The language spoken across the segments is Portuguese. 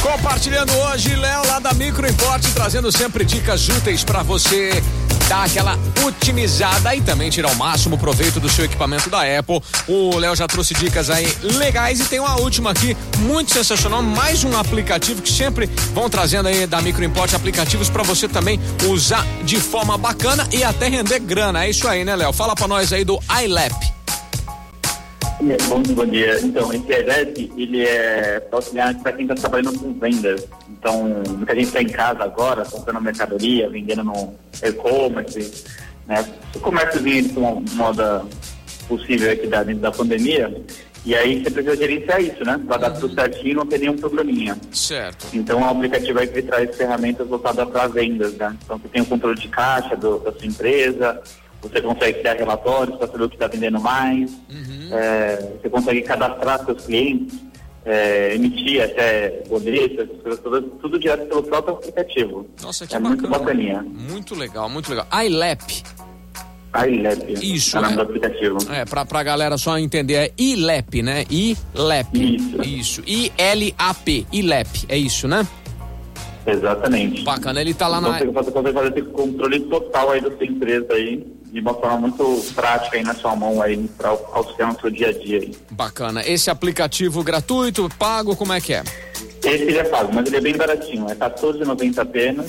Compartilhando hoje, Léo lá da Micro Import, trazendo sempre dicas úteis para você dar aquela otimizada e também tirar o máximo proveito do seu equipamento da Apple. O Léo já trouxe dicas aí legais e tem uma última aqui, muito sensacional, mais um aplicativo que sempre vão trazendo aí da Micro Import aplicativos para você também usar de forma bacana e até render grana. É isso aí, né, Léo? Fala para nós aí do iLap. Bom, bom dia. Então, esse EREP, ele é auxiliar para quem está trabalhando com vendas. Então, muita gente está em casa agora, comprando mercadoria, vendendo no e-commerce, né? O comércio vindo de uma moda possível aqui da, dentro da pandemia. E aí você precisa gerenciar isso, né? Para dar tudo certinho e não ter nenhum probleminha. Certo. Então, é um aplicativo aí que traz ferramentas voltadas para vendas, né? Então, você tem o controle de caixa do, da sua empresa, você consegue criar relatórios para saber o que está vendendo mais, é, você consegue cadastrar seus clientes, é, emitir até boletos, todas, tudo direto pelo próprio aplicativo. Nossa, que é bacana. muito bacaninha. Muito legal, muito legal. iLap. iLab. Isso, é o nome é. do aplicativo. É, pra, pra galera só entender, é iLap, né? iLap. Isso. Isso. I-L-A-P. iLap. É isso, né? Exatamente. Bacana. Ele tá lá na. Você consegue fazer, fazer esse controle total aí da sua empresa aí, de uma forma muito prática aí na sua mão aí, para auxiliar no seu dia a dia aí. Bacana. Esse aplicativo gratuito, pago, como é que é? Esse ele é pago, mas ele é bem baratinho, é R$14,90 apenas.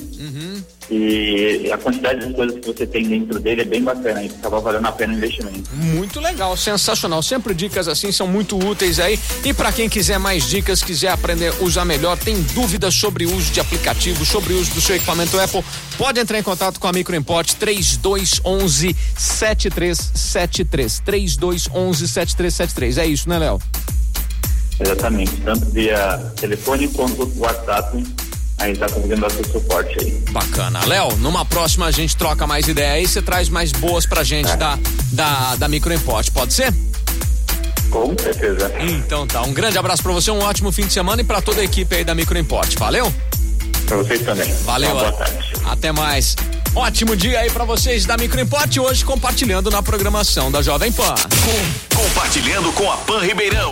E a quantidade de coisas que você tem dentro dele é bem bacana, aí acaba valendo a pena o investimento. Muito legal, sensacional. Sempre dicas assim são muito úteis aí. E pra quem quiser mais dicas, quiser aprender a usar melhor, tem dúvidas sobre o uso de aplicativos, sobre o uso do seu equipamento Apple, pode entrar em contato com a Microimport 3211 7373. 3211 7373. É isso, né, Léo? Exatamente, tanto via telefone quanto WhatsApp, aí está conseguindo dar seu suporte aí. Bacana. Léo, numa próxima a gente troca mais ideia aí, você traz mais boas pra gente da, da, da Microimport, pode ser? Com certeza. Então tá, um grande abraço pra você, um ótimo fim de semana e pra toda a equipe aí da Microimport. Valeu? Para vocês também. Valeu, Uma boa a- tarde. até mais. Ótimo dia aí pra vocês da Microimport, hoje compartilhando na programação da Jovem Pan. Compartilhando com a Pan Ribeirão.